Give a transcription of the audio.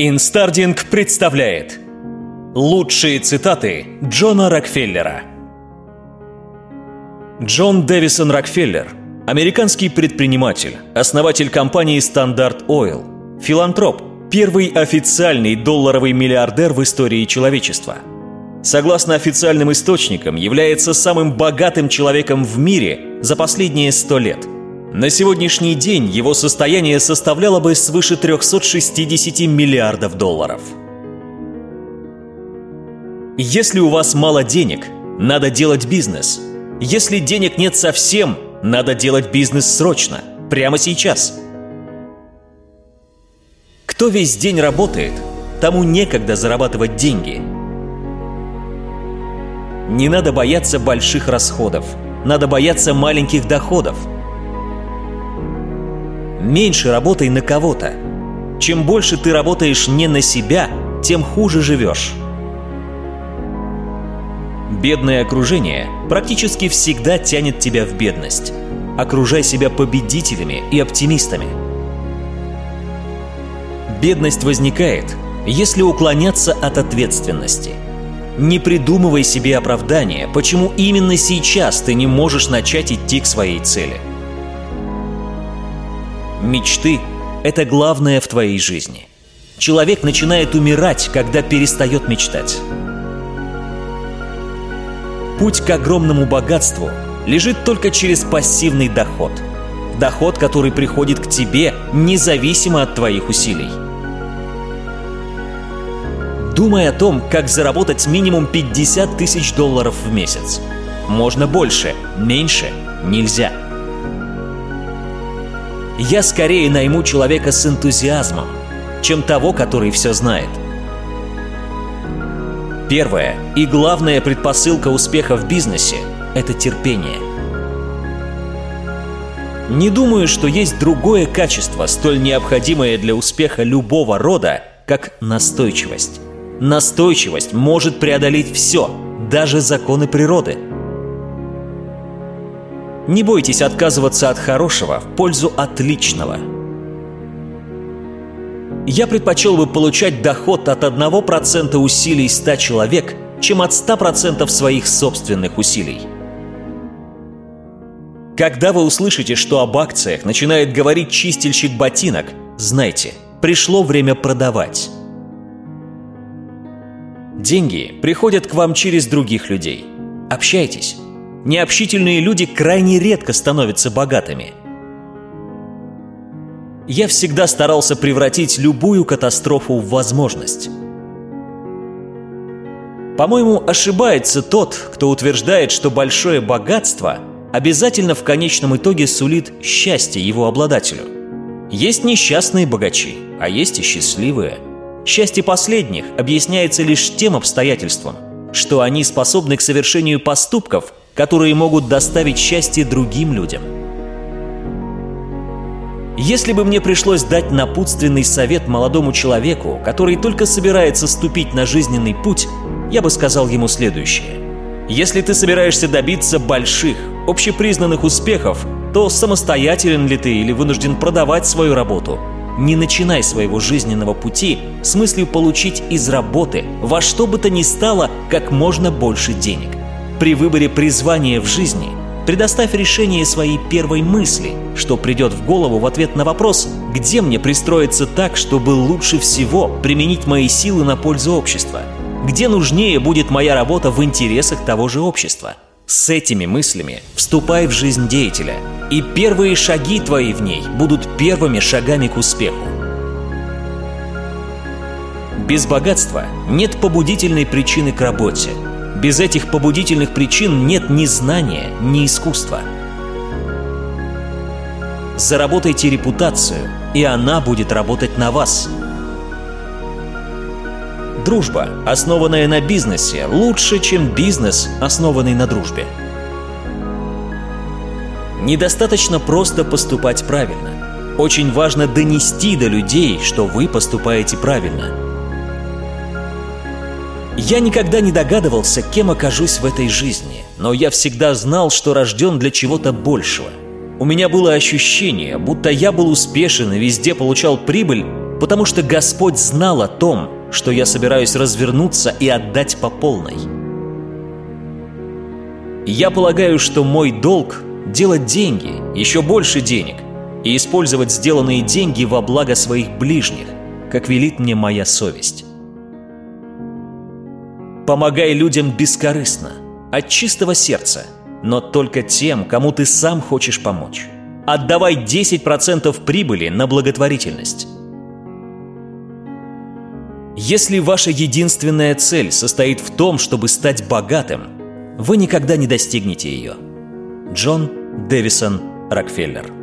Инстардинг представляет Лучшие цитаты Джона Рокфеллера Джон Дэвисон Рокфеллер – американский предприниматель, основатель компании Standard Oil, филантроп, первый официальный долларовый миллиардер в истории человечества. Согласно официальным источникам, является самым богатым человеком в мире за последние сто лет – на сегодняшний день его состояние составляло бы свыше 360 миллиардов долларов. Если у вас мало денег, надо делать бизнес. Если денег нет совсем, надо делать бизнес срочно, прямо сейчас. Кто весь день работает, тому некогда зарабатывать деньги. Не надо бояться больших расходов, надо бояться маленьких доходов – Меньше работай на кого-то. Чем больше ты работаешь не на себя, тем хуже живешь. Бедное окружение практически всегда тянет тебя в бедность. Окружай себя победителями и оптимистами. Бедность возникает, если уклоняться от ответственности. Не придумывай себе оправдания, почему именно сейчас ты не можешь начать идти к своей цели – Мечты – это главное в твоей жизни. Человек начинает умирать, когда перестает мечтать. Путь к огромному богатству лежит только через пассивный доход. Доход, который приходит к тебе независимо от твоих усилий. Думай о том, как заработать минимум 50 тысяч долларов в месяц. Можно больше, меньше нельзя. Я скорее найму человека с энтузиазмом, чем того, который все знает. Первая и главная предпосылка успеха в бизнесе – это терпение. Не думаю, что есть другое качество, столь необходимое для успеха любого рода, как настойчивость. Настойчивость может преодолеть все, даже законы природы – не бойтесь отказываться от хорошего в пользу отличного. Я предпочел бы получать доход от 1% усилий 100 человек, чем от 100% своих собственных усилий. Когда вы услышите, что об акциях начинает говорить чистильщик ботинок, знайте, пришло время продавать. Деньги приходят к вам через других людей. Общайтесь, Необщительные люди крайне редко становятся богатыми. Я всегда старался превратить любую катастрофу в возможность. По-моему, ошибается тот, кто утверждает, что большое богатство обязательно в конечном итоге сулит счастье его обладателю. Есть несчастные богачи, а есть и счастливые. Счастье последних объясняется лишь тем обстоятельством, что они способны к совершению поступков, которые могут доставить счастье другим людям. Если бы мне пришлось дать напутственный совет молодому человеку, который только собирается ступить на жизненный путь, я бы сказал ему следующее. Если ты собираешься добиться больших, общепризнанных успехов, то самостоятелен ли ты или вынужден продавать свою работу? Не начинай своего жизненного пути с мыслью получить из работы во что бы то ни стало как можно больше денег. При выборе призвания в жизни предоставь решение своей первой мысли, что придет в голову в ответ на вопрос, где мне пристроиться так, чтобы лучше всего применить мои силы на пользу общества, где нужнее будет моя работа в интересах того же общества. С этими мыслями вступай в жизнь деятеля, и первые шаги твои в ней будут первыми шагами к успеху. Без богатства нет побудительной причины к работе – без этих побудительных причин нет ни знания, ни искусства. Заработайте репутацию, и она будет работать на вас. Дружба, основанная на бизнесе, лучше, чем бизнес, основанный на дружбе. Недостаточно просто поступать правильно. Очень важно донести до людей, что вы поступаете правильно – я никогда не догадывался, кем окажусь в этой жизни, но я всегда знал, что рожден для чего-то большего. У меня было ощущение, будто я был успешен и везде получал прибыль потому что Господь знал о том, что я собираюсь развернуться и отдать по полной. Я полагаю, что мой долг – делать деньги, еще больше денег, и использовать сделанные деньги во благо своих ближних, как велит мне моя совесть. Помогай людям бескорыстно, от чистого сердца, но только тем, кому ты сам хочешь помочь. Отдавай 10% прибыли на благотворительность. Если ваша единственная цель состоит в том, чтобы стать богатым, вы никогда не достигнете ее. Джон Дэвисон Рокфеллер